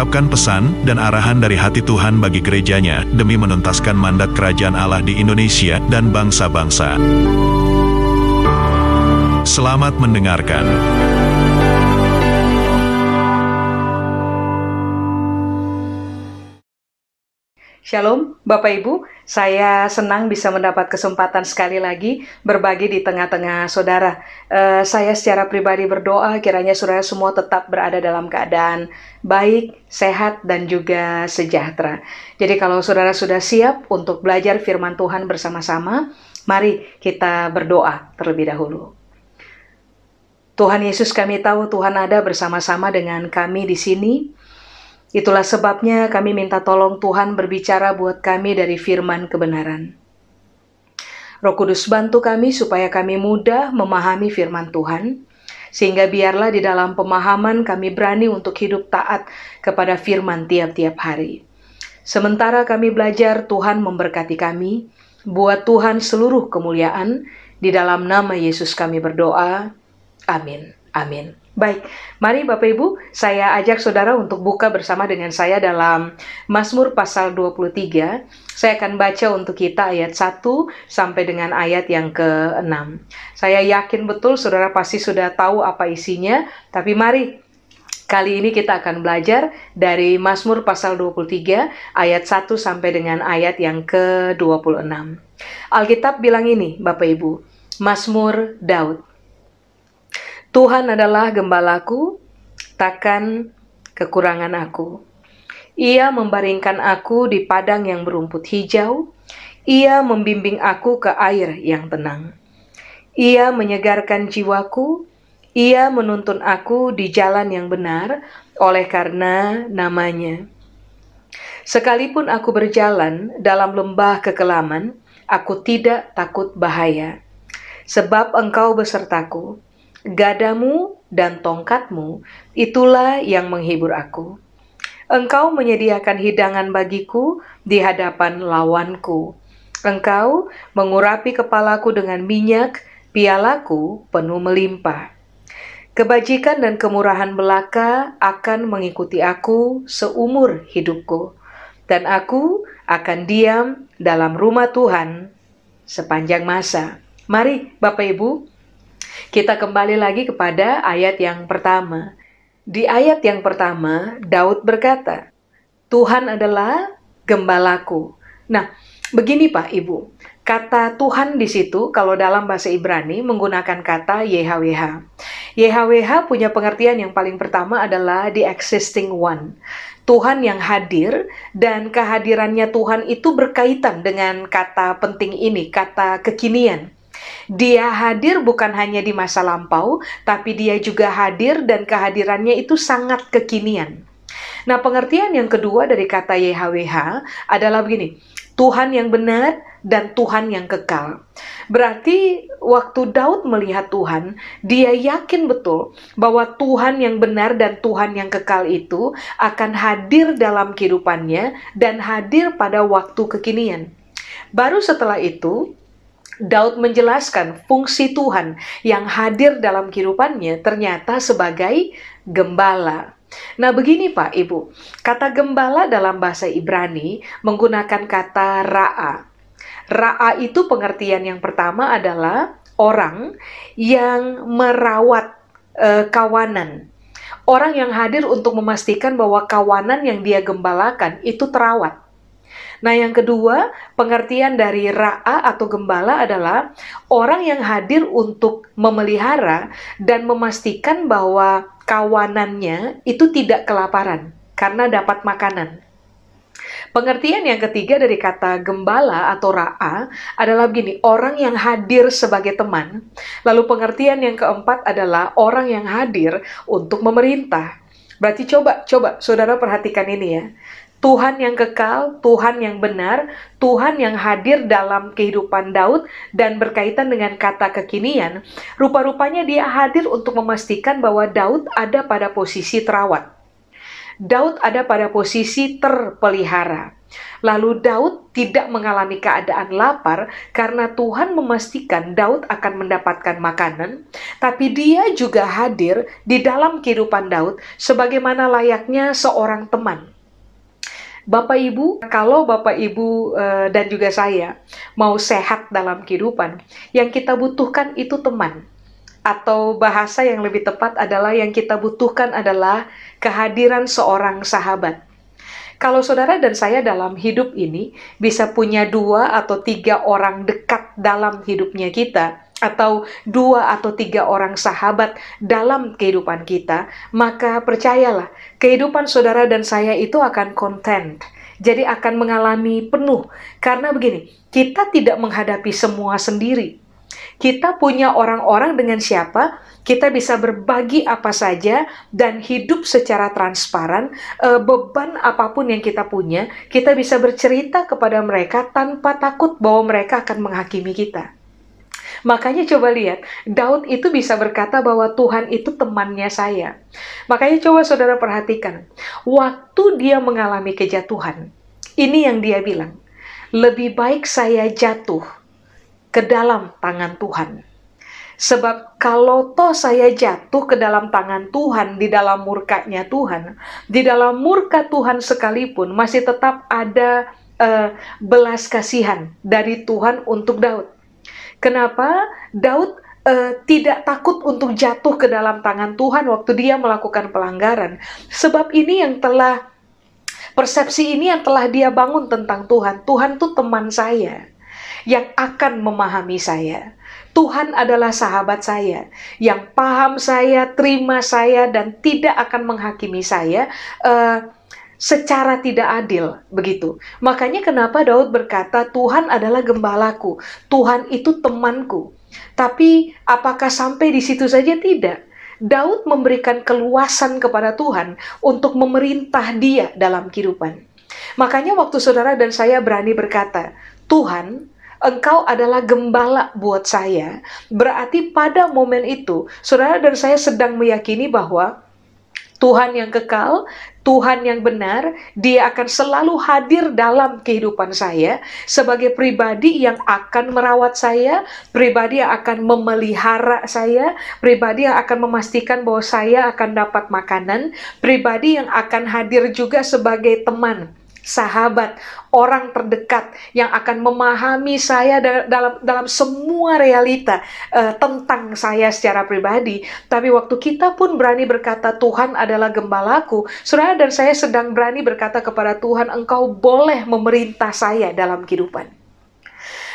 mengungkapkan pesan dan arahan dari hati Tuhan bagi gerejanya demi menuntaskan mandat kerajaan Allah di Indonesia dan bangsa-bangsa. Selamat mendengarkan. Shalom, Bapak Ibu. Saya senang bisa mendapat kesempatan sekali lagi berbagi di tengah-tengah saudara. Uh, saya secara pribadi berdoa kiranya saudara semua tetap berada dalam keadaan baik, sehat, dan juga sejahtera. Jadi kalau saudara sudah siap untuk belajar firman Tuhan bersama-sama, mari kita berdoa terlebih dahulu. Tuhan Yesus kami tahu Tuhan ada bersama-sama dengan kami di sini. Itulah sebabnya kami minta tolong Tuhan berbicara buat kami dari firman kebenaran. Roh Kudus bantu kami supaya kami mudah memahami firman Tuhan, sehingga biarlah di dalam pemahaman kami berani untuk hidup taat kepada firman tiap-tiap hari. Sementara kami belajar, Tuhan memberkati kami, buat Tuhan seluruh kemuliaan, di dalam nama Yesus kami berdoa. Amin. Amin. Baik, mari Bapak Ibu, saya ajak saudara untuk buka bersama dengan saya dalam Mazmur pasal 23. Saya akan baca untuk kita ayat 1 sampai dengan ayat yang ke-6. Saya yakin betul saudara pasti sudah tahu apa isinya, tapi mari Kali ini kita akan belajar dari Mazmur pasal 23 ayat 1 sampai dengan ayat yang ke-26. Alkitab bilang ini, Bapak Ibu, Mazmur Daud. Tuhan adalah gembalaku, takkan kekurangan aku. Ia membaringkan aku di padang yang berumput hijau. Ia membimbing aku ke air yang tenang. Ia menyegarkan jiwaku. Ia menuntun aku di jalan yang benar oleh karena namanya. Sekalipun aku berjalan dalam lembah kekelaman, aku tidak takut bahaya. Sebab engkau besertaku Gadamu dan tongkatmu, itulah yang menghibur aku. Engkau menyediakan hidangan bagiku di hadapan lawanku. Engkau mengurapi kepalaku dengan minyak, pialaku penuh melimpah. Kebajikan dan kemurahan belaka akan mengikuti aku seumur hidupku, dan aku akan diam dalam rumah Tuhan sepanjang masa. Mari, Bapak Ibu, kita kembali lagi kepada ayat yang pertama. Di ayat yang pertama, Daud berkata, "Tuhan adalah gembalaku." Nah, begini Pak Ibu, kata Tuhan di situ kalau dalam bahasa Ibrani menggunakan kata YHWH. YHWH punya pengertian yang paling pertama adalah the existing one. Tuhan yang hadir dan kehadirannya Tuhan itu berkaitan dengan kata penting ini, kata kekinian. Dia hadir bukan hanya di masa lampau, tapi dia juga hadir dan kehadirannya itu sangat kekinian. Nah, pengertian yang kedua dari kata YHWH adalah begini, Tuhan yang benar dan Tuhan yang kekal. Berarti waktu Daud melihat Tuhan, dia yakin betul bahwa Tuhan yang benar dan Tuhan yang kekal itu akan hadir dalam kehidupannya dan hadir pada waktu kekinian. Baru setelah itu, Daud menjelaskan fungsi Tuhan yang hadir dalam kehidupannya ternyata sebagai gembala. Nah, begini Pak Ibu, kata gembala dalam bahasa Ibrani menggunakan kata ra'a. Ra'a itu pengertian yang pertama adalah orang yang merawat e, kawanan. Orang yang hadir untuk memastikan bahwa kawanan yang dia gembalakan itu terawat. Nah, yang kedua, pengertian dari ra'a atau gembala adalah orang yang hadir untuk memelihara dan memastikan bahwa kawanannya itu tidak kelaparan karena dapat makanan. Pengertian yang ketiga dari kata gembala atau ra'a adalah begini, orang yang hadir sebagai teman. Lalu pengertian yang keempat adalah orang yang hadir untuk memerintah. Berarti coba, coba saudara perhatikan ini ya. Tuhan yang kekal, Tuhan yang benar, Tuhan yang hadir dalam kehidupan Daud dan berkaitan dengan kata kekinian, rupa-rupanya dia hadir untuk memastikan bahwa Daud ada pada posisi terawat. Daud ada pada posisi terpelihara. Lalu Daud tidak mengalami keadaan lapar karena Tuhan memastikan Daud akan mendapatkan makanan, tapi dia juga hadir di dalam kehidupan Daud sebagaimana layaknya seorang teman. Bapak Ibu, kalau Bapak Ibu uh, dan juga saya mau sehat dalam kehidupan, yang kita butuhkan itu teman. Atau bahasa yang lebih tepat adalah yang kita butuhkan adalah kehadiran seorang sahabat. Kalau saudara dan saya dalam hidup ini bisa punya dua atau tiga orang dekat dalam hidupnya kita, atau dua atau tiga orang sahabat dalam kehidupan kita, maka percayalah, kehidupan saudara dan saya itu akan content. Jadi akan mengalami penuh. Karena begini, kita tidak menghadapi semua sendiri. Kita punya orang-orang dengan siapa kita bisa berbagi apa saja dan hidup secara transparan. E, beban apa pun yang kita punya, kita bisa bercerita kepada mereka tanpa takut bahwa mereka akan menghakimi kita. Makanya coba lihat, Daud itu bisa berkata bahwa Tuhan itu temannya saya. Makanya coba saudara perhatikan, waktu dia mengalami kejatuhan, ini yang dia bilang, lebih baik saya jatuh ke dalam tangan Tuhan. Sebab kalau toh saya jatuh ke dalam tangan Tuhan, di dalam murkanya Tuhan, di dalam murka Tuhan sekalipun, masih tetap ada uh, belas kasihan dari Tuhan untuk Daud. Kenapa Daud uh, tidak takut untuk jatuh ke dalam tangan Tuhan waktu dia melakukan pelanggaran? Sebab ini yang telah persepsi ini yang telah dia bangun tentang Tuhan. Tuhan tuh teman saya yang akan memahami saya. Tuhan adalah sahabat saya yang paham saya, terima saya, dan tidak akan menghakimi saya. Uh, secara tidak adil begitu. Makanya kenapa Daud berkata Tuhan adalah gembalaku, Tuhan itu temanku. Tapi apakah sampai di situ saja tidak? Daud memberikan keluasan kepada Tuhan untuk memerintah dia dalam kehidupan. Makanya waktu saudara dan saya berani berkata, Tuhan, engkau adalah gembala buat saya. Berarti pada momen itu, saudara dan saya sedang meyakini bahwa Tuhan yang kekal, Tuhan yang benar, Dia akan selalu hadir dalam kehidupan saya sebagai pribadi yang akan merawat saya, pribadi yang akan memelihara saya, pribadi yang akan memastikan bahwa saya akan dapat makanan, pribadi yang akan hadir juga sebagai teman sahabat, orang terdekat yang akan memahami saya dalam dalam semua realita uh, tentang saya secara pribadi. Tapi waktu kita pun berani berkata Tuhan adalah gembalaku, saudara dan saya sedang berani berkata kepada Tuhan, Engkau boleh memerintah saya dalam kehidupan.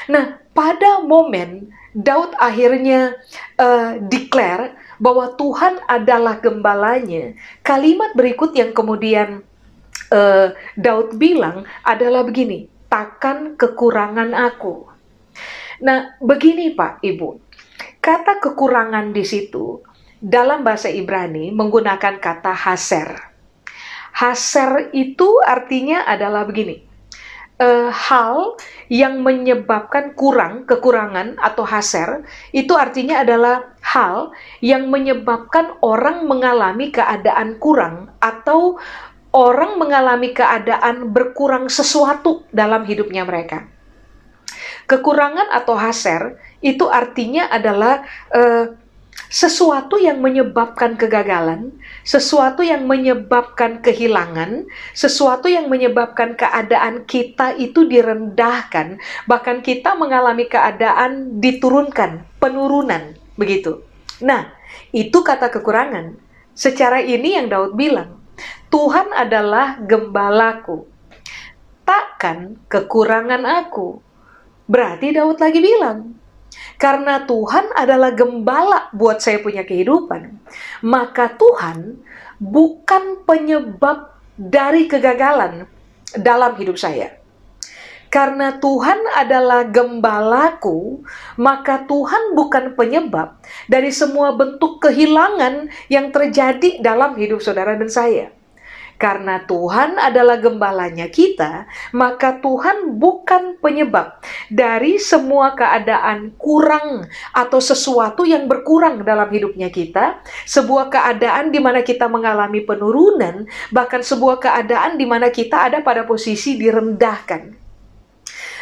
Nah, pada momen Daud akhirnya uh, declare bahwa Tuhan adalah gembalanya. Kalimat berikut yang kemudian uh, Daud bilang adalah begini, takkan kekurangan aku. Nah, begini Pak, Ibu. Kata kekurangan di situ dalam bahasa Ibrani menggunakan kata haser. Haser itu artinya adalah begini. Uh, hal yang menyebabkan kurang, kekurangan atau haser, itu artinya adalah hal yang menyebabkan orang mengalami keadaan kurang atau orang mengalami keadaan berkurang sesuatu dalam hidupnya mereka. Kekurangan atau haser itu artinya adalah uh, sesuatu yang menyebabkan kegagalan, sesuatu yang menyebabkan kehilangan, sesuatu yang menyebabkan keadaan kita itu direndahkan, bahkan kita mengalami keadaan diturunkan, penurunan, begitu. Nah, itu kata kekurangan. Secara ini yang Daud bilang, Tuhan adalah gembalaku. Takkan kekurangan aku. Berarti Daud lagi bilang, karena Tuhan adalah gembala buat saya punya kehidupan, maka Tuhan bukan penyebab dari kegagalan dalam hidup saya. Karena Tuhan adalah gembalaku, maka Tuhan bukan penyebab dari semua bentuk kehilangan yang terjadi dalam hidup saudara dan saya. Karena Tuhan adalah gembalanya kita, maka Tuhan bukan penyebab dari semua keadaan kurang atau sesuatu yang berkurang dalam hidupnya kita, sebuah keadaan di mana kita mengalami penurunan, bahkan sebuah keadaan di mana kita ada pada posisi direndahkan.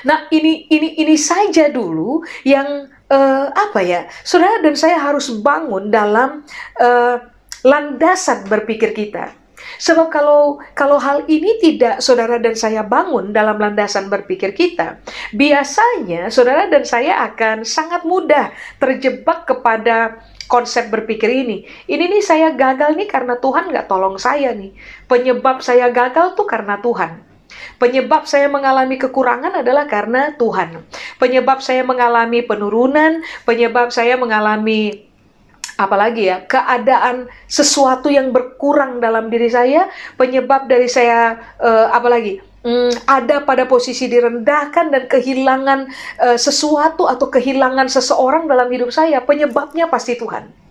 Nah, ini ini ini saja dulu yang uh, apa ya? Saudara dan saya harus bangun dalam uh, landasan berpikir kita. Sebab kalau kalau hal ini tidak saudara dan saya bangun dalam landasan berpikir kita, biasanya saudara dan saya akan sangat mudah terjebak kepada konsep berpikir ini. Ini nih saya gagal nih karena Tuhan nggak tolong saya nih. Penyebab saya gagal tuh karena Tuhan. Penyebab saya mengalami kekurangan adalah karena Tuhan. Penyebab saya mengalami penurunan, penyebab saya mengalami apalagi ya keadaan sesuatu yang berkurang dalam diri saya penyebab dari saya uh, apalagi um, ada pada posisi direndahkan dan kehilangan uh, sesuatu atau kehilangan seseorang dalam hidup saya penyebabnya pasti Tuhan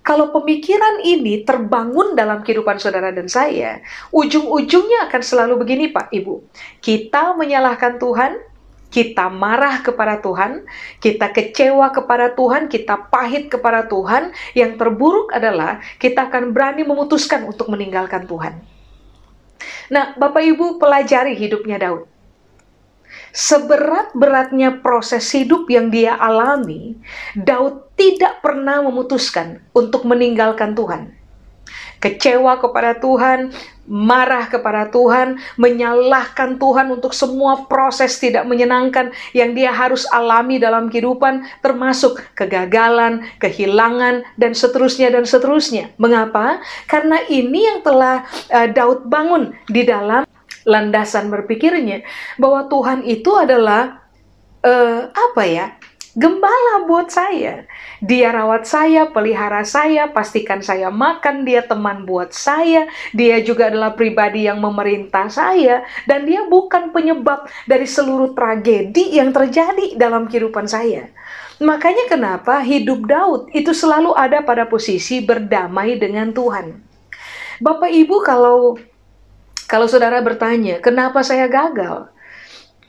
kalau pemikiran ini terbangun dalam kehidupan saudara dan saya, ujung-ujungnya akan selalu begini, Pak Ibu. Kita menyalahkan Tuhan, kita marah kepada Tuhan, kita kecewa kepada Tuhan, kita pahit kepada Tuhan, yang terburuk adalah kita akan berani memutuskan untuk meninggalkan Tuhan. Nah, Bapak Ibu pelajari hidupnya Daud. Seberat-beratnya proses hidup yang dia alami, Daud tidak pernah memutuskan untuk meninggalkan Tuhan kecewa kepada Tuhan, marah kepada Tuhan, menyalahkan Tuhan untuk semua proses tidak menyenangkan yang dia harus alami dalam kehidupan, termasuk kegagalan, kehilangan, dan seterusnya dan seterusnya. Mengapa? Karena ini yang telah uh, Daud bangun di dalam landasan berpikirnya bahwa Tuhan itu adalah uh, apa ya? Gembala buat saya. Dia rawat saya, pelihara saya, pastikan saya makan, dia teman buat saya, dia juga adalah pribadi yang memerintah saya, dan dia bukan penyebab dari seluruh tragedi yang terjadi dalam kehidupan saya. Makanya kenapa hidup Daud itu selalu ada pada posisi berdamai dengan Tuhan. Bapak Ibu kalau kalau saudara bertanya, kenapa saya gagal?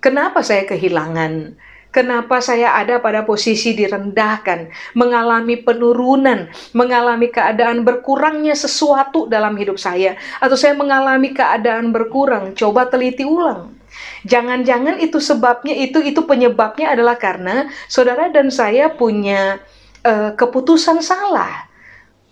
Kenapa saya kehilangan Kenapa saya ada pada posisi direndahkan, mengalami penurunan, mengalami keadaan berkurangnya sesuatu dalam hidup saya, atau saya mengalami keadaan berkurang? Coba teliti ulang. Jangan-jangan itu sebabnya itu itu penyebabnya adalah karena saudara dan saya punya uh, keputusan salah,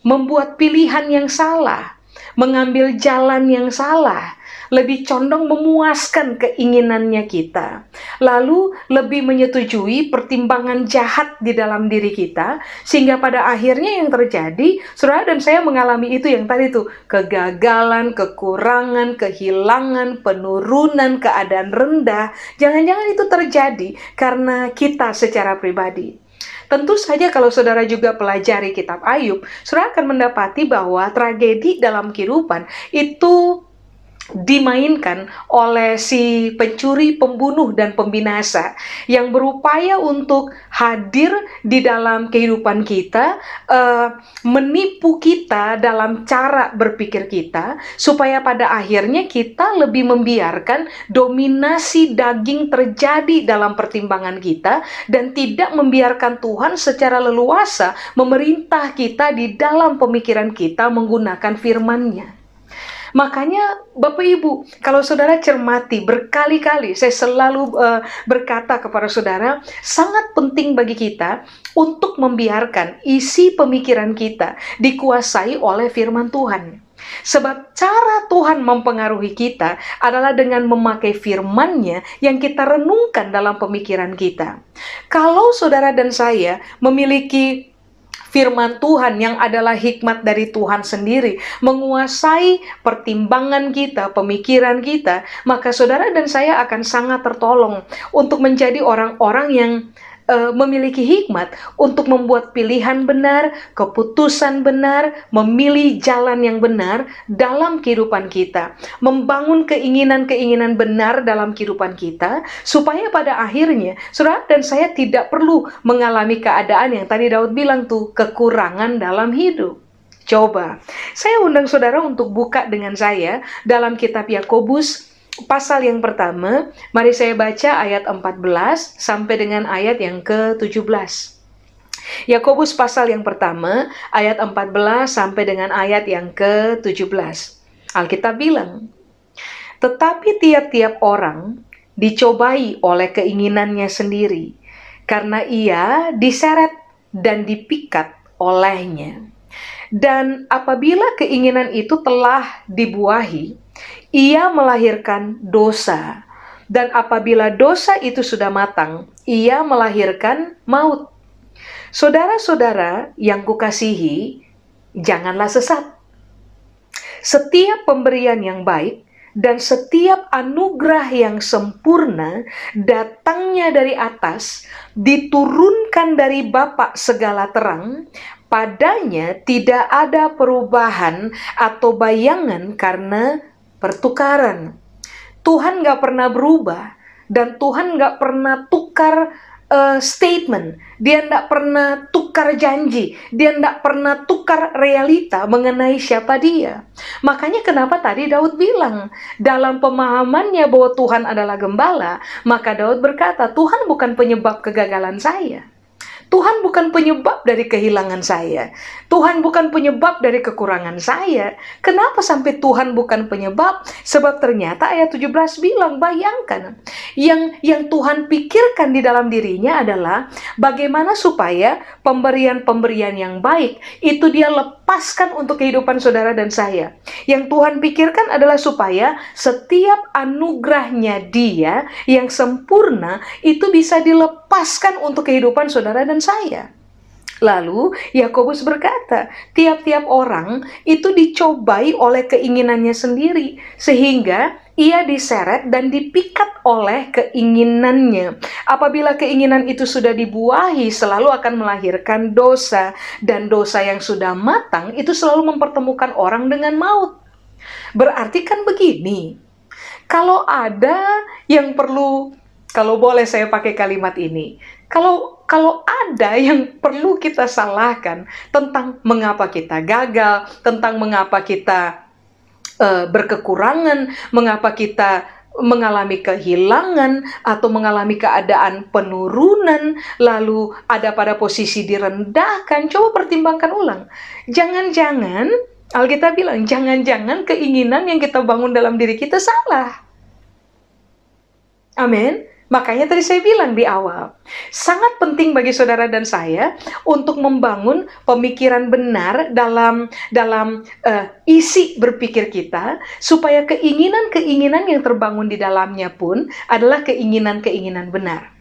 membuat pilihan yang salah, mengambil jalan yang salah, lebih condong memuaskan keinginannya kita, lalu lebih menyetujui pertimbangan jahat di dalam diri kita, sehingga pada akhirnya yang terjadi, saudara dan saya mengalami itu yang tadi itu kegagalan, kekurangan, kehilangan, penurunan, keadaan rendah. Jangan-jangan itu terjadi karena kita secara pribadi. Tentu saja kalau saudara juga pelajari kitab Ayub, saudara akan mendapati bahwa tragedi dalam kehidupan itu dimainkan oleh si pencuri, pembunuh, dan pembinasa yang berupaya untuk hadir di dalam kehidupan kita, uh, menipu kita dalam cara berpikir kita, supaya pada akhirnya kita lebih membiarkan dominasi daging terjadi dalam pertimbangan kita dan tidak membiarkan Tuhan secara leluasa memerintah kita di dalam pemikiran kita menggunakan firman-Nya. Makanya Bapak Ibu, kalau saudara cermati berkali-kali saya selalu uh, berkata kepada saudara, sangat penting bagi kita untuk membiarkan isi pemikiran kita dikuasai oleh firman Tuhan. Sebab cara Tuhan mempengaruhi kita adalah dengan memakai firman-Nya yang kita renungkan dalam pemikiran kita. Kalau saudara dan saya memiliki firman Tuhan yang adalah hikmat dari Tuhan sendiri menguasai pertimbangan kita, pemikiran kita, maka saudara dan saya akan sangat tertolong untuk menjadi orang-orang yang uh, memiliki hikmat untuk membuat pilihan benar, keputusan benar, memilih jalan yang benar dalam kehidupan kita, membangun keinginan-keinginan benar dalam kehidupan kita, supaya pada akhirnya saudara dan saya tidak perlu mengalami keadaan yang tadi Daud bilang tuh kekurangan dalam hidup. Coba, saya undang saudara untuk buka dengan saya dalam kitab Yakobus pasal yang pertama. Mari saya baca ayat 14 sampai dengan ayat yang ke-17. Yakobus pasal yang pertama, ayat 14 sampai dengan ayat yang ke-17. Alkitab bilang, "Tetapi tiap-tiap orang dicobai oleh keinginannya sendiri, karena ia diseret dan dipikat olehnya." Dan apabila keinginan itu telah dibuahi, ia melahirkan dosa. Dan apabila dosa itu sudah matang, ia melahirkan maut. Saudara-saudara yang kukasihi, janganlah sesat. Setiap pemberian yang baik dan setiap anugerah yang sempurna datangnya dari atas, diturunkan dari Bapa segala terang, padanya tidak ada perubahan atau bayangan karena pertukaran. Tuhan gak pernah berubah dan Tuhan gak pernah tukar uh, statement, dia tidak pernah tukar janji, dia tidak pernah tukar realita mengenai siapa dia. Makanya kenapa tadi Daud bilang, dalam pemahamannya bahwa Tuhan adalah gembala, maka Daud berkata, Tuhan bukan penyebab kegagalan saya. Tuhan bukan penyebab dari kehilangan saya. Tuhan bukan penyebab dari kekurangan saya. Kenapa sampai Tuhan bukan penyebab? Sebab ternyata ayat 17 bilang, bayangkan. Yang yang Tuhan pikirkan di dalam dirinya adalah bagaimana supaya pemberian-pemberian yang baik itu dia lepaskan untuk kehidupan saudara dan saya. Yang Tuhan pikirkan adalah supaya setiap anugerahnya dia yang sempurna itu bisa dilepaskan untuk kehidupan saudara dan saya. Lalu Yakobus berkata, tiap-tiap orang itu dicobai oleh keinginannya sendiri, sehingga ia diseret dan dipikat oleh keinginannya. Apabila keinginan itu sudah dibuahi, selalu akan melahirkan dosa, dan dosa yang sudah matang itu selalu mempertemukan orang dengan maut. Berarti kan begini, kalau ada yang perlu, kalau boleh saya pakai kalimat ini, kalau kalau ada yang perlu kita salahkan tentang mengapa kita gagal, tentang mengapa kita uh, berkekurangan, mengapa kita mengalami kehilangan atau mengalami keadaan penurunan, lalu ada pada posisi direndahkan, coba pertimbangkan ulang. Jangan-jangan Alkitab bilang, jangan-jangan keinginan yang kita bangun dalam diri kita salah. Amin. Makanya tadi saya bilang di awal, sangat penting bagi saudara dan saya untuk membangun pemikiran benar dalam dalam uh, isi berpikir kita supaya keinginan-keinginan yang terbangun di dalamnya pun adalah keinginan-keinginan benar.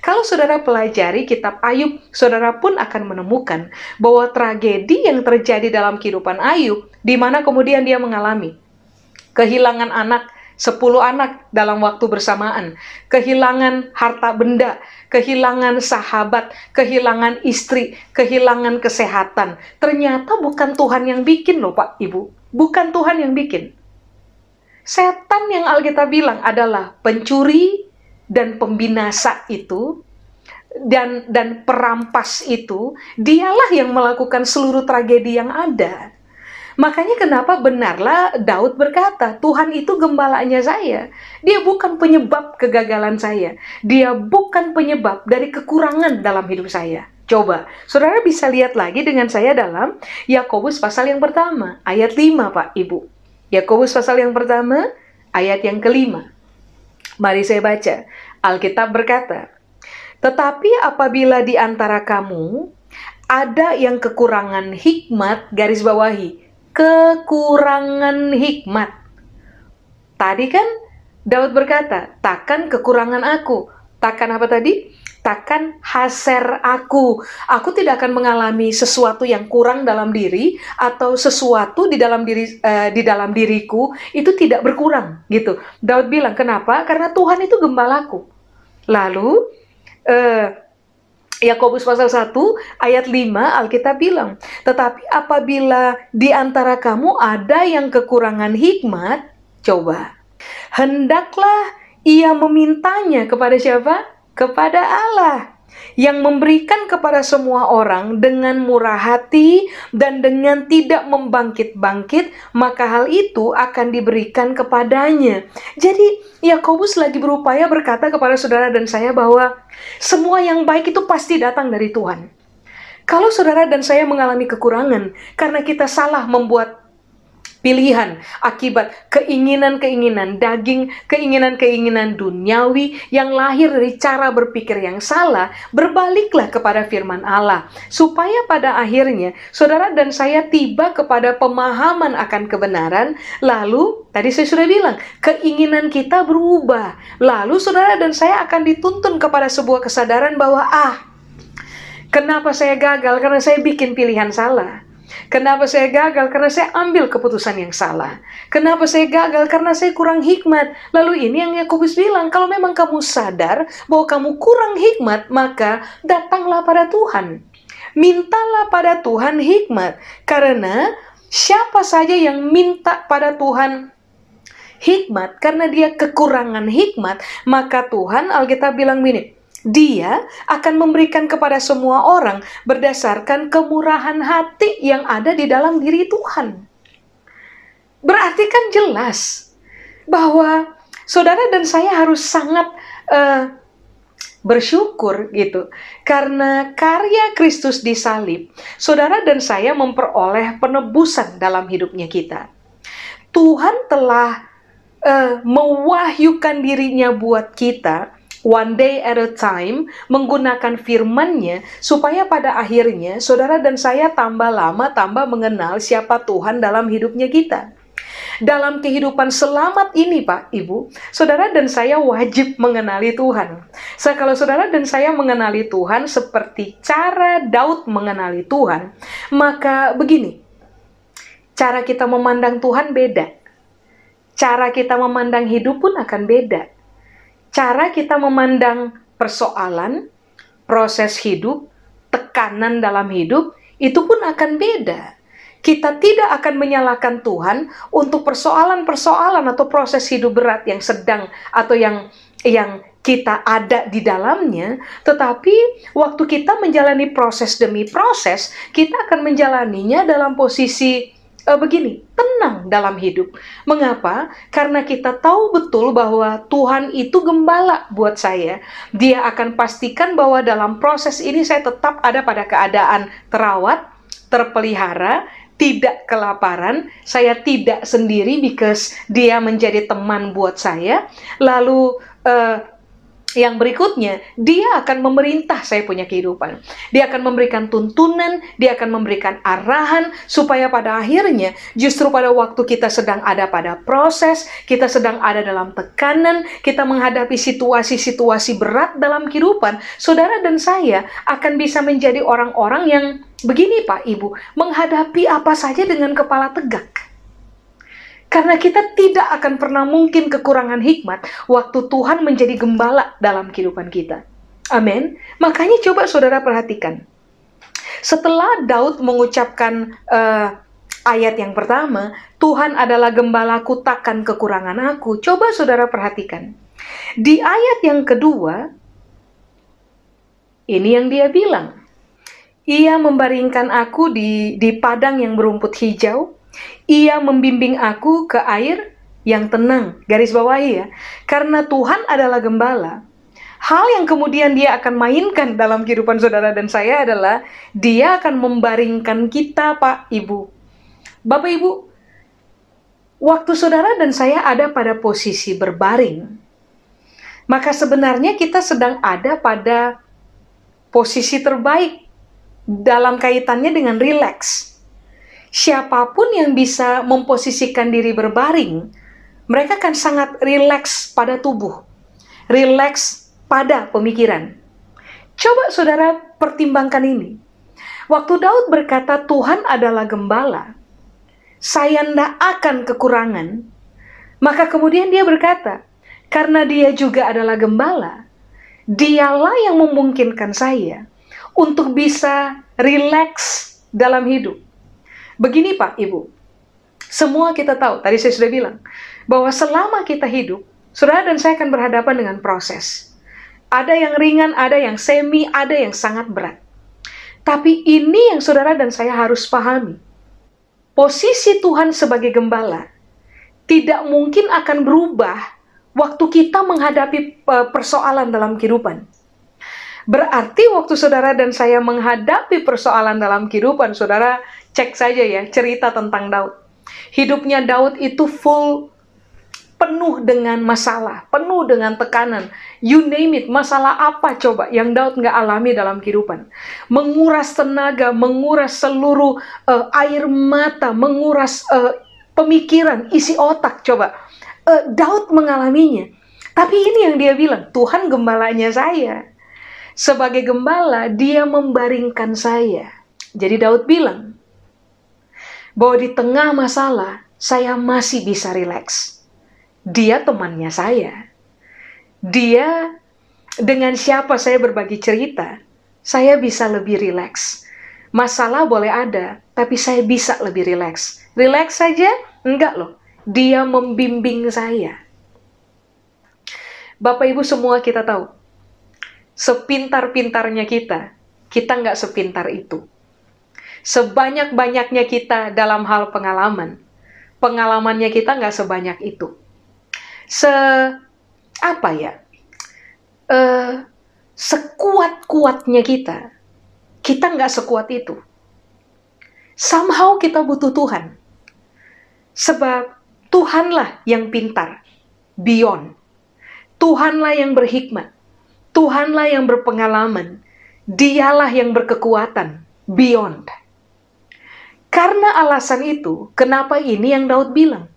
Kalau saudara pelajari kitab Ayub, saudara pun akan menemukan bahwa tragedi yang terjadi dalam kehidupan Ayub, di mana kemudian dia mengalami kehilangan anak, sepuluh anak dalam waktu bersamaan, kehilangan harta benda, kehilangan sahabat, kehilangan istri, kehilangan kesehatan. Ternyata bukan Tuhan yang bikin loh Pak Ibu, bukan Tuhan yang bikin. Setan yang Alkitab bilang adalah pencuri dan pembinasa itu dan dan perampas itu, dialah yang melakukan seluruh tragedi yang ada. Makanya kenapa benarlah Daud berkata, Tuhan itu gembalanya saya. Dia bukan penyebab kegagalan saya. Dia bukan penyebab dari kekurangan dalam hidup saya. Coba, saudara bisa lihat lagi dengan saya dalam Yakobus pasal yang pertama, ayat 5 Pak Ibu. Yakobus pasal yang pertama, ayat yang kelima. Mari saya baca. Alkitab berkata, Tetapi apabila di antara kamu ada yang kekurangan hikmat, garis bawahi, kekurangan hikmat. Tadi kan Daud berkata, takkan kekurangan aku. Takkan apa tadi? Takkan haser aku. Aku tidak akan mengalami sesuatu yang kurang dalam diri atau sesuatu di dalam diri uh, di dalam diriku itu tidak berkurang gitu. Daud bilang, "Kenapa? Karena Tuhan itu gembalaku." Lalu uh, Yakobus pasal 1 ayat 5 Alkitab bilang, "Tetapi apabila di antara kamu ada yang kekurangan hikmat, coba hendaklah ia memintanya kepada siapa? Kepada Allah." Yang memberikan kepada semua orang dengan murah hati dan dengan tidak membangkit-bangkit, maka hal itu akan diberikan kepadanya. Jadi, Yakobus lagi berupaya berkata kepada saudara dan saya bahwa semua yang baik itu pasti datang dari Tuhan. Kalau saudara dan saya mengalami kekurangan karena kita salah membuat pilihan akibat keinginan-keinginan daging, keinginan-keinginan duniawi yang lahir dari cara berpikir yang salah, berbaliklah kepada firman Allah, supaya pada akhirnya saudara dan saya tiba kepada pemahaman akan kebenaran, lalu tadi saya sudah bilang, keinginan kita berubah, lalu saudara dan saya akan dituntun kepada sebuah kesadaran bahwa ah, kenapa saya gagal? Karena saya bikin pilihan salah. Kenapa saya gagal? Karena saya ambil keputusan yang salah. Kenapa saya gagal? Karena saya kurang hikmat. Lalu ini yang Yakobus bilang, kalau memang kamu sadar bahwa kamu kurang hikmat, maka datanglah pada Tuhan. Mintalah pada Tuhan hikmat. Karena siapa saja yang minta pada Tuhan hikmat, karena dia kekurangan hikmat, maka Tuhan Alkitab bilang gini, dia akan memberikan kepada semua orang berdasarkan kemurahan hati yang ada di dalam diri Tuhan. Berarti kan jelas bahwa saudara dan saya harus sangat uh, bersyukur gitu karena karya Kristus di salib saudara dan saya memperoleh penebusan dalam hidupnya kita Tuhan telah uh, mewahyukan dirinya buat kita one day at a time, menggunakan firman-Nya supaya pada akhirnya saudara dan saya tambah lama tambah mengenal siapa Tuhan dalam hidupnya kita. Dalam kehidupan selamat ini, Pak, Ibu, saudara dan saya wajib mengenali Tuhan. So, kalau saudara dan saya mengenali Tuhan seperti cara Daud mengenali Tuhan, maka begini, cara kita memandang Tuhan beda. Cara kita memandang hidup pun akan beda cara kita memandang persoalan, proses hidup, tekanan dalam hidup, itu pun akan beda. Kita tidak akan menyalahkan Tuhan untuk persoalan-persoalan atau proses hidup berat yang sedang atau yang yang kita ada di dalamnya, tetapi waktu kita menjalani proses demi proses, kita akan menjalaninya dalam posisi uh, begini, tenang dalam hidup. Mengapa? Karena kita tahu betul bahwa Tuhan itu gembala buat saya. Dia akan pastikan bahwa dalam proses ini saya tetap ada pada keadaan terawat, terpelihara, tidak kelaparan, saya tidak sendiri because dia menjadi teman buat saya. Lalu uh, yang berikutnya, dia akan memerintah saya punya kehidupan. Dia akan memberikan tuntunan, dia akan memberikan arahan, supaya pada akhirnya, justru pada waktu kita sedang ada pada proses, kita sedang ada dalam tekanan, kita menghadapi situasi-situasi berat dalam kehidupan, saudara dan saya akan bisa menjadi orang-orang yang begini Pak Ibu, menghadapi apa saja dengan kepala tegak. Karena kita tidak akan pernah mungkin kekurangan hikmat waktu Tuhan menjadi gembala dalam kehidupan kita. Amin. Makanya coba saudara perhatikan. Setelah Daud mengucapkan uh, ayat yang pertama, Tuhan adalah gembalaku takkan kekurangan aku. Coba saudara perhatikan. Di ayat yang kedua, ini yang dia bilang. Ia membaringkan aku di, di padang yang berumput hijau, ia membimbing aku ke air yang tenang. Garis bawahi ya. Karena Tuhan adalah gembala. Hal yang kemudian dia akan mainkan dalam kehidupan saudara dan saya adalah dia akan membaringkan kita, Pak, Ibu. Bapak, Ibu, waktu saudara dan saya ada pada posisi berbaring, maka sebenarnya kita sedang ada pada posisi terbaik dalam kaitannya dengan rileks siapa pun yang bisa memposisikan diri berbaring, mereka akan sangat rileks pada tubuh, rileks pada pemikiran. Coba saudara pertimbangkan ini. Waktu Daud berkata Tuhan adalah gembala, saya tidak akan kekurangan, maka kemudian dia berkata, karena dia juga adalah gembala, dialah yang memungkinkan saya untuk bisa rileks dalam hidup Begini Pak, Ibu. Semua kita tahu, tadi saya sudah bilang, bahwa selama kita hidup, saudara dan saya akan berhadapan dengan proses. Ada yang ringan, ada yang semi, ada yang sangat berat. Tapi ini yang saudara dan saya harus pahami. Posisi Tuhan sebagai gembala tidak mungkin akan berubah waktu kita menghadapi e, persoalan dalam kehidupan. Berarti waktu saudara dan saya menghadapi persoalan dalam kehidupan, saudara cek saja ya cerita tentang Daud. Hidupnya Daud itu full penuh dengan masalah, penuh dengan tekanan. You name it, masalah apa coba yang Daud nggak alami dalam kehidupan? Menguras tenaga, menguras seluruh uh, air mata, menguras uh, pemikiran, isi otak coba. Uh, Daud mengalaminya. Tapi ini yang dia bilang, Tuhan gembalanya saya. Sebagai gembala, dia membaringkan saya. Jadi Daud bilang, bahwa di tengah masalah, saya masih bisa rileks dia temannya saya. Dia dengan siapa saya berbagi cerita, saya bisa lebih rileks. Masalah boleh ada, tapi saya bisa lebih rileks. Rileks saja? Enggak loh. Dia membimbing saya. Bapak Ibu semua kita tahu, sepintar-pintarnya kita, kita nggak sepintar itu. Sebanyak-banyaknya kita dalam hal pengalaman, pengalamannya kita nggak sebanyak itu. Se apa ya? Uh, sekuat kuatnya kita kita nggak sekuat itu. Somehow kita butuh Tuhan. Sebab Tuhanlah yang pintar beyond. Tuhanlah yang berhikmat. Tuhanlah yang berpengalaman. Dialah yang berkekuatan beyond karena alasan itu kenapa ini yang Daud bilang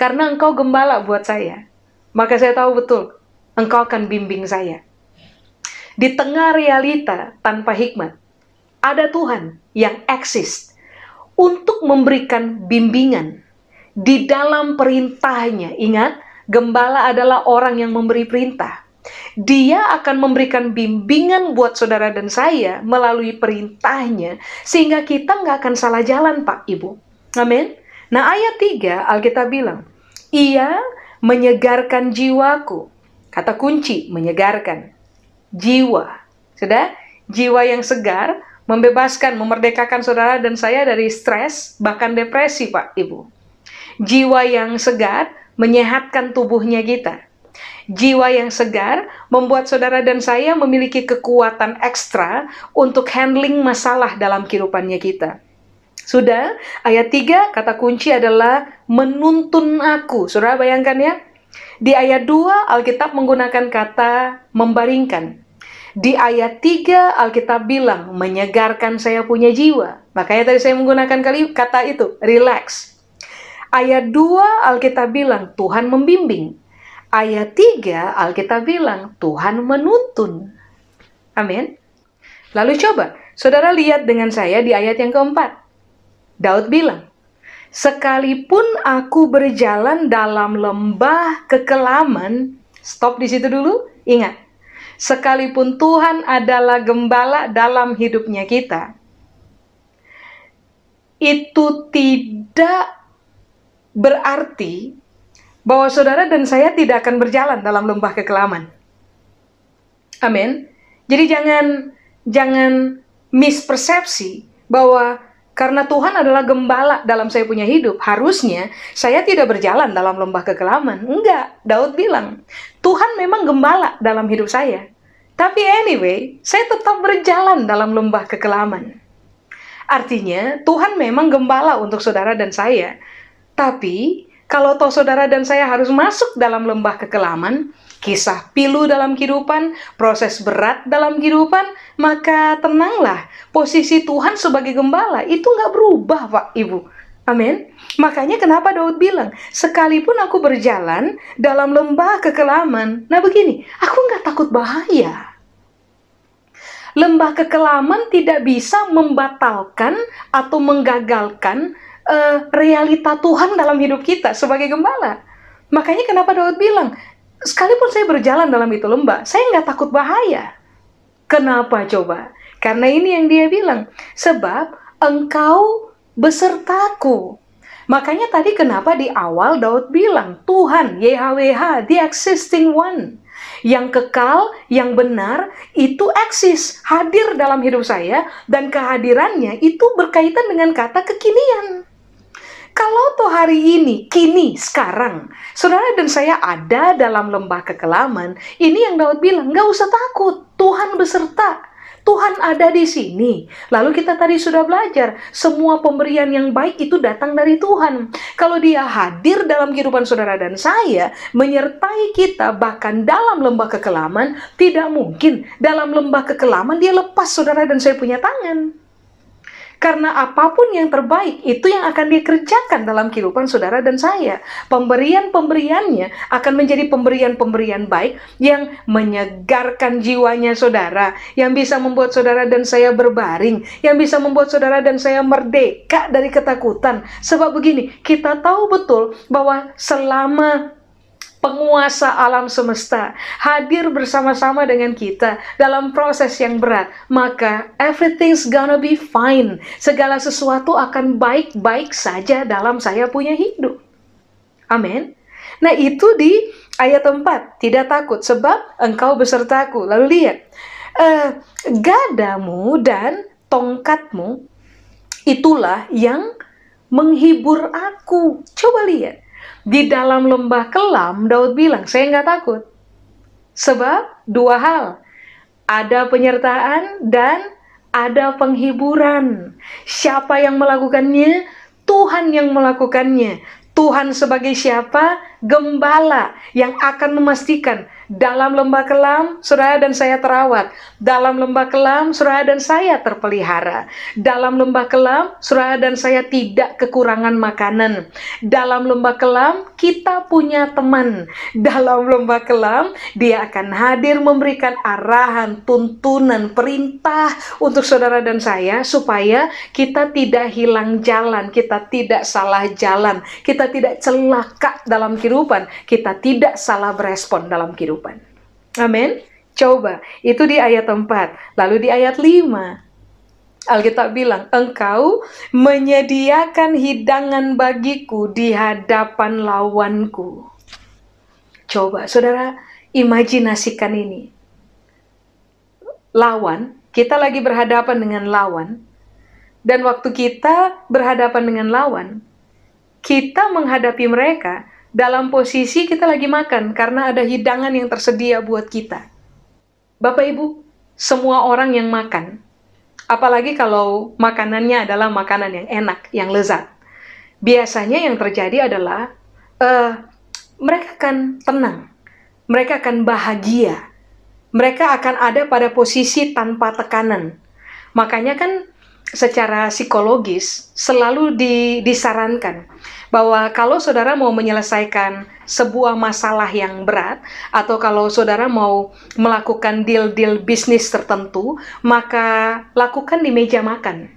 karena engkau gembala buat saya. Maka saya tahu betul, engkau akan bimbing saya. Di tengah realita tanpa hikmat, ada Tuhan yang eksis untuk memberikan bimbingan di dalam perintahnya. Ingat, gembala adalah orang yang memberi perintah. Dia akan memberikan bimbingan buat saudara dan saya melalui perintahnya, sehingga kita nggak akan salah jalan, Pak Ibu. Amin. Nah, ayat 3 Alkitab bilang, ia menyegarkan jiwaku. Kata kunci, menyegarkan. Jiwa. Sudah? Jiwa yang segar, membebaskan, memerdekakan saudara dan saya dari stres, bahkan depresi, Pak, Ibu. Jiwa yang segar, menyehatkan tubuhnya kita. Jiwa yang segar membuat saudara dan saya memiliki kekuatan ekstra untuk handling masalah dalam kehidupannya kita. Sudah, ayat 3 kata kunci adalah menuntun aku. Saudara bayangkan ya. Di ayat 2 Alkitab menggunakan kata membaringkan. Di ayat 3 Alkitab bilang menyegarkan saya punya jiwa. Makanya tadi saya menggunakan kali kata itu, relax. Ayat 2 Alkitab bilang Tuhan membimbing. Ayat 3 Alkitab bilang Tuhan menuntun. Amin. Lalu coba, saudara lihat dengan saya di ayat yang keempat. Daud bilang, Sekalipun aku berjalan dalam lembah kekelaman, stop di situ dulu, ingat. Sekalipun Tuhan adalah gembala dalam hidupnya kita, itu tidak berarti bahwa saudara dan saya tidak akan berjalan dalam lembah kekelaman. Amin. Jadi jangan jangan mispersepsi bahwa karena Tuhan adalah gembala dalam saya punya hidup. Harusnya saya tidak berjalan dalam lembah kekelaman. Enggak, Daud bilang, Tuhan memang gembala dalam hidup saya. Tapi anyway, saya tetap berjalan dalam lembah kekelaman. Artinya, Tuhan memang gembala untuk saudara dan saya. Tapi, kalau toh saudara dan saya harus masuk dalam lembah kekelaman, kisah pilu dalam kehidupan, proses berat dalam kehidupan, maka tenanglah. Posisi Tuhan sebagai gembala itu nggak berubah, Pak Ibu. Amin. Makanya kenapa Daud bilang, sekalipun aku berjalan dalam lembah kekelaman. Nah begini, aku nggak takut bahaya. Lembah kekelaman tidak bisa membatalkan atau menggagalkan uh, realita Tuhan dalam hidup kita sebagai gembala. Makanya kenapa Daud bilang, sekalipun saya berjalan dalam itu lembah, saya nggak takut bahaya. Kenapa coba? Karena ini yang dia bilang, sebab engkau besertaku. Makanya tadi kenapa di awal Daud bilang, Tuhan, YHWH, the existing one. yang kekal, yang benar, itu eksis, hadir dalam hidup saya, dan kehadirannya itu berkaitan dengan kata kekinian. Kalau toh hari ini, kini, sekarang, saudara dan saya ada dalam lembah kekelaman, ini yang Daud bilang, nggak usah takut, Tuhan beserta. Tuhan ada di sini. Lalu kita tadi sudah belajar, semua pemberian yang baik itu datang dari Tuhan. Kalau dia hadir dalam kehidupan saudara dan saya, menyertai kita bahkan dalam lembah kekelaman, tidak mungkin dalam lembah kekelaman dia lepas saudara dan saya punya tangan. Karena apa pun yang terbaik itu yang akan dikerjakan dalam kehidupan saudara dan saya. Pemberian-pemberiannya akan menjadi pemberian-pemberian baik yang menyegarkan jiwanya saudara, yang bisa membuat saudara dan saya berbaring, yang bisa membuat saudara dan saya merdeka dari ketakutan. Sebab begini, kita tahu betul bahwa selama penguasa alam semesta, hadir bersama-sama dengan kita dalam proses yang berat, maka everything's gonna be fine. Segala sesuatu akan baik-baik saja dalam saya punya hidup. Amin. Nah, itu di ayat 4, tidak takut sebab engkau besertaku. Lalu lihat, uh, gadamu dan tongkatmu itulah yang menghibur aku. Coba lihat di dalam lembah kelam, Daud bilang, saya nggak takut. Sebab dua hal, ada penyertaan dan ada penghiburan. Siapa yang melakukannya? Tuhan yang melakukannya. Tuhan sebagai siapa? Gembala yang akan memastikan dalam lembah kelam, saudara dan saya terawat. Dalam lembah kelam, saudara dan saya terpelihara. Dalam lembah kelam, saudara dan saya tidak kekurangan makanan. Dalam lembah kelam, kita punya teman. Dalam lembah kelam, dia akan hadir memberikan arahan, tuntunan, perintah untuk saudara dan saya supaya kita tidak hilang jalan, kita tidak salah jalan, kita tidak celaka dalam kehidupan, kita tidak salah berespon dalam kehidupan. Amin. Coba, itu di ayat 4. Lalu di ayat 5. Alkitab bilang, engkau menyediakan hidangan bagiku di hadapan lawanku. Coba, saudara, imajinasikan ini. Lawan, kita lagi berhadapan dengan lawan, dan waktu kita berhadapan dengan lawan, kita menghadapi mereka, dalam posisi kita lagi makan karena ada hidangan yang tersedia buat kita. Bapak Ibu, semua orang yang makan, apalagi kalau makanannya adalah makanan yang enak, yang lezat, biasanya yang terjadi adalah uh, mereka akan tenang, mereka akan bahagia, mereka akan ada pada posisi tanpa tekanan. Makanya kan secara psikologis selalu di, disarankan bahwa kalau saudara mau menyelesaikan sebuah masalah yang berat atau kalau saudara mau melakukan deal-deal bisnis tertentu, maka lakukan di meja makan.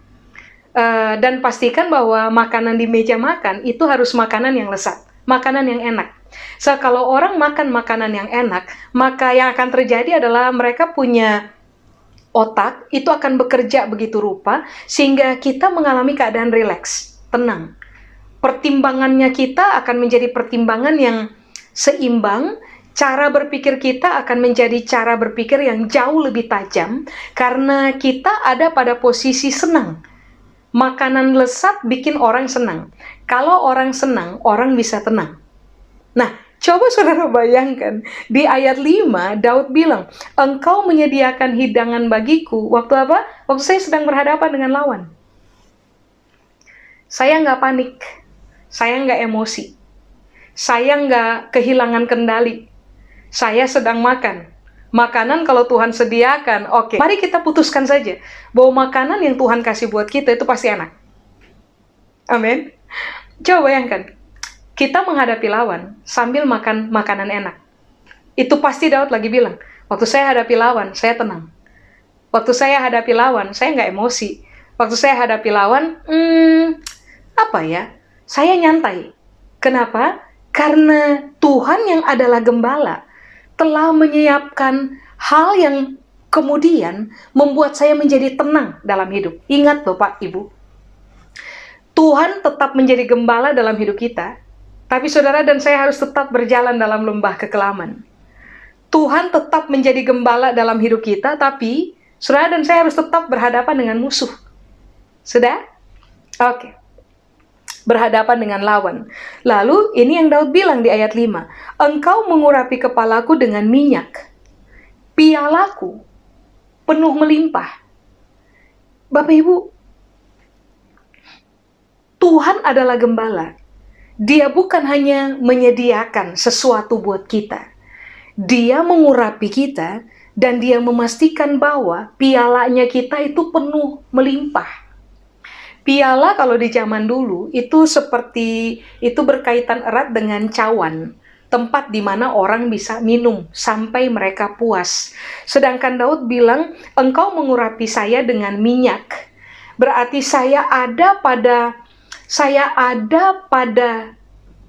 Uh, dan pastikan bahwa makanan di meja makan itu harus makanan yang lezat, makanan yang enak. So, kalau orang makan makanan yang enak, maka yang akan terjadi adalah mereka punya otak itu akan bekerja begitu rupa sehingga kita mengalami keadaan rileks, tenang. Pertimbangannya kita akan menjadi pertimbangan yang seimbang, cara berpikir kita akan menjadi cara berpikir yang jauh lebih tajam karena kita ada pada posisi senang. Makanan lesat bikin orang senang. Kalau orang senang, orang bisa tenang. Nah, Coba saudara bayangkan, di ayat 5 Daud bilang, engkau menyediakan hidangan bagiku. Waktu apa? Waktu saya sedang berhadapan dengan lawan. Saya nggak panik, saya nggak emosi, saya nggak kehilangan kendali. Saya sedang makan. Makanan kalau Tuhan sediakan, oke. Okay. Mari kita putuskan saja bahwa makanan yang Tuhan kasih buat kita itu pasti enak. Amin. Coba bayangkan, kita menghadapi lawan sambil makan makanan enak. Itu pasti Daud lagi bilang, waktu saya hadapi lawan, saya tenang. Waktu saya hadapi lawan, saya nggak emosi. Waktu saya hadapi lawan, hmm, apa ya? Saya nyantai. Kenapa? Karena Tuhan yang adalah gembala telah menyiapkan hal yang kemudian membuat saya menjadi tenang dalam hidup. Ingat loh Pak, Ibu. Tuhan tetap menjadi gembala dalam hidup kita, tapi saudara dan saya harus tetap berjalan dalam lembah kekelaman. Tuhan tetap menjadi gembala dalam hidup kita, tapi saudara dan saya harus tetap berhadapan dengan musuh. Sudah? Oke. Okay. Berhadapan dengan lawan. Lalu ini yang Daud bilang di ayat 5. Engkau mengurapi kepalaku dengan minyak. Pialaku penuh melimpah. Bapak Ibu, Tuhan adalah gembala. Dia bukan hanya menyediakan sesuatu buat kita, dia mengurapi kita dan dia memastikan bahwa pialanya kita itu penuh melimpah. Piala kalau di zaman dulu itu seperti itu berkaitan erat dengan cawan, tempat di mana orang bisa minum sampai mereka puas. Sedangkan Daud bilang, "Engkau mengurapi saya dengan minyak." Berarti saya ada pada saya ada pada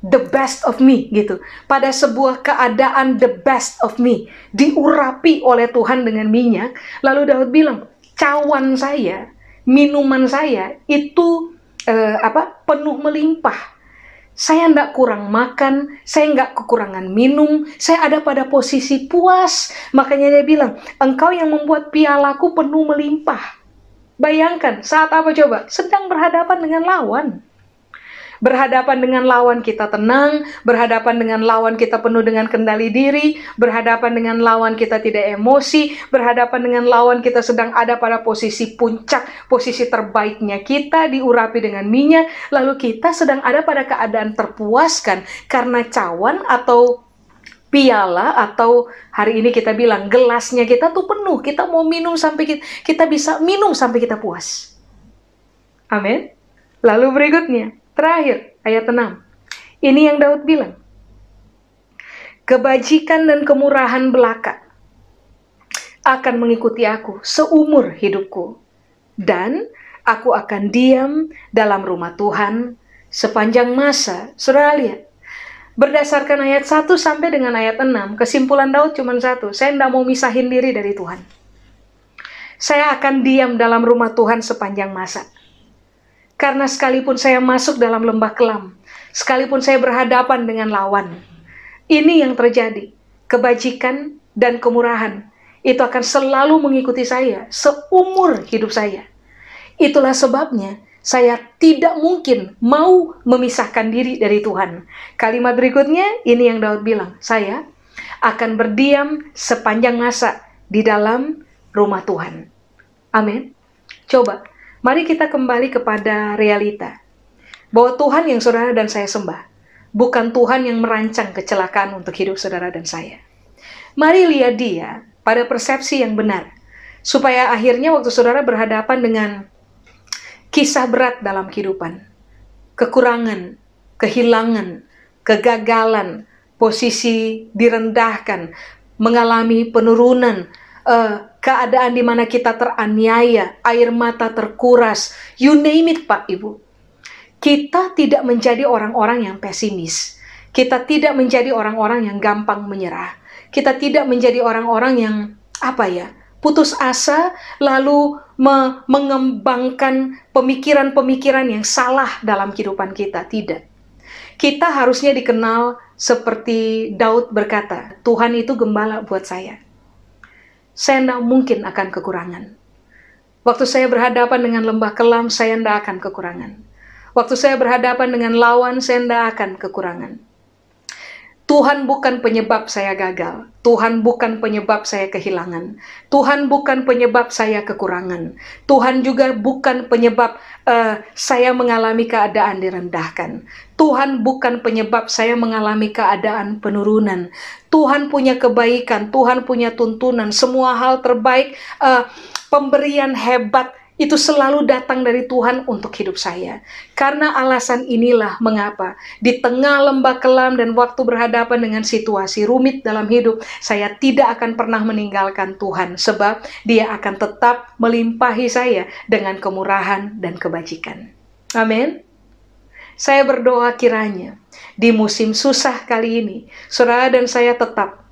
the best of me gitu. Pada sebuah keadaan the best of me diurapi oleh Tuhan dengan minyak, lalu Daud bilang, "Cawan saya, minuman saya itu eh, apa? penuh melimpah." Saya tidak kurang makan, saya nggak kekurangan minum, saya ada pada posisi puas. Makanya dia bilang, engkau yang membuat pialaku penuh melimpah. Bayangkan, saat apa coba? Sedang berhadapan dengan lawan berhadapan dengan lawan kita tenang, berhadapan dengan lawan kita penuh dengan kendali diri, berhadapan dengan lawan kita tidak emosi, berhadapan dengan lawan kita sedang ada pada posisi puncak, posisi terbaiknya kita diurapi dengan minyak, lalu kita sedang ada pada keadaan terpuaskan karena cawan atau piala atau hari ini kita bilang gelasnya kita tuh penuh, kita mau minum sampai kita, kita bisa minum sampai kita puas. Amin. Lalu berikutnya, Terakhir, ayat 6. Ini yang Daud bilang. Kebajikan dan kemurahan belaka akan mengikuti aku seumur hidupku. Dan aku akan diam dalam rumah Tuhan sepanjang masa. Saudara lihat, berdasarkan ayat 1 sampai dengan ayat 6, kesimpulan Daud cuma satu, saya tidak mau misahin diri dari Tuhan. Saya akan diam dalam rumah Tuhan sepanjang masa. Karena sekalipun saya masuk dalam lembah kelam, sekalipun saya berhadapan dengan lawan, ini yang terjadi. Kebajikan dan kemurahan itu akan selalu mengikuti saya seumur hidup saya. Itulah sebabnya saya tidak mungkin mau memisahkan diri dari Tuhan. Kalimat berikutnya ini yang Daud bilang, saya akan berdiam sepanjang masa di dalam rumah Tuhan. Amin. Coba Mari kita kembali kepada realita. Bahwa Tuhan yang saudara dan saya sembah, bukan Tuhan yang merancang kecelakaan untuk hidup saudara dan saya. Mari lihat dia pada persepsi yang benar, supaya akhirnya waktu saudara berhadapan dengan kisah berat dalam kehidupan, kekurangan, kehilangan, kegagalan, posisi direndahkan, mengalami penurunan, uh, keadaan di mana kita teraniaya, air mata terkuras, you name it Pak Ibu. Kita tidak menjadi orang-orang yang pesimis. Kita tidak menjadi orang-orang yang gampang menyerah. Kita tidak menjadi orang-orang yang apa ya? putus asa lalu me mengembangkan pemikiran-pemikiran yang salah dalam kehidupan kita. Tidak. Kita harusnya dikenal seperti Daud berkata, Tuhan itu gembala buat saya tidak mungkin akan kekurangan. Waktu saya berhadapan dengan lembah kelam, saya tidak akan kekurangan. Waktu saya berhadapan dengan lawan, saya tidak akan kekurangan. Tuhan bukan penyebab saya gagal. Tuhan bukan penyebab saya kehilangan. Tuhan bukan penyebab saya kekurangan. Tuhan juga bukan penyebab uh, saya mengalami keadaan direndahkan. Tuhan bukan penyebab saya mengalami keadaan penurunan. Tuhan punya kebaikan, Tuhan punya tuntunan, semua hal terbaik, uh, pemberian hebat itu selalu datang dari Tuhan untuk hidup saya. Karena alasan inilah mengapa di tengah lembah kelam dan waktu berhadapan dengan situasi rumit dalam hidup, saya tidak akan pernah meninggalkan Tuhan sebab Dia akan tetap melimpahi saya dengan kemurahan dan kebajikan. Amin. Saya berdoa kiranya di musim susah kali ini, saudara dan saya tetap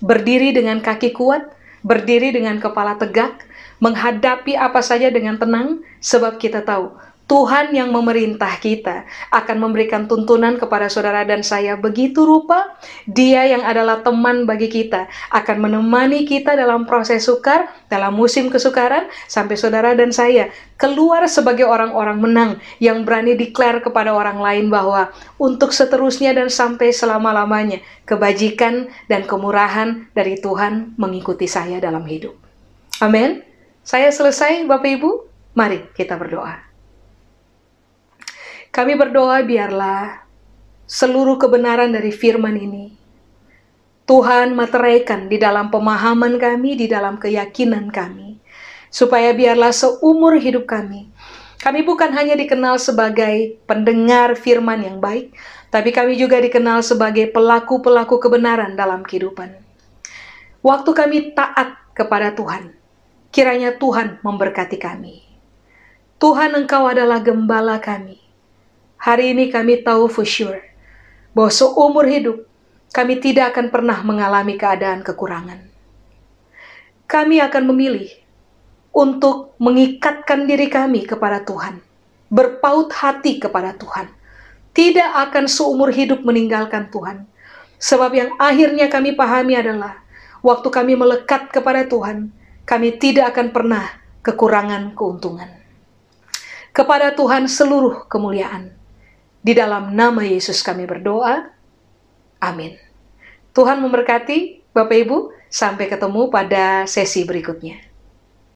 berdiri dengan kaki kuat, berdiri dengan kepala tegak, menghadapi apa saja dengan tenang, sebab kita tahu Tuhan yang memerintah kita akan memberikan tuntunan kepada saudara dan saya begitu rupa dia yang adalah teman bagi kita akan menemani kita dalam proses sukar dalam musim kesukaran sampai saudara dan saya keluar sebagai orang-orang menang yang berani declare kepada orang lain bahwa untuk seterusnya dan sampai selama-lamanya kebajikan dan kemurahan dari Tuhan mengikuti saya dalam hidup. Amin. Saya selesai Bapak Ibu. Mari kita berdoa. Kami berdoa biarlah seluruh kebenaran dari firman ini Tuhan materaikan di dalam pemahaman kami, di dalam keyakinan kami. Supaya biarlah seumur hidup kami, kami bukan hanya dikenal sebagai pendengar firman yang baik, tapi kami juga dikenal sebagai pelaku-pelaku kebenaran dalam kehidupan. Waktu kami taat kepada Tuhan, kiranya Tuhan memberkati kami. Tuhan Engkau adalah gembala kami. Hari ini kami tahu for sure bahwa seumur hidup kami tidak akan pernah mengalami keadaan kekurangan. Kami akan memilih untuk mengikatkan diri kami kepada Tuhan, berpaut hati kepada Tuhan, tidak akan seumur hidup meninggalkan Tuhan. Sebab yang akhirnya kami pahami adalah waktu kami melekat kepada Tuhan, kami tidak akan pernah kekurangan keuntungan. Kepada Tuhan seluruh kemuliaan di dalam nama Yesus kami berdoa. Amin. Tuhan memberkati Bapak Ibu. Sampai ketemu pada sesi berikutnya.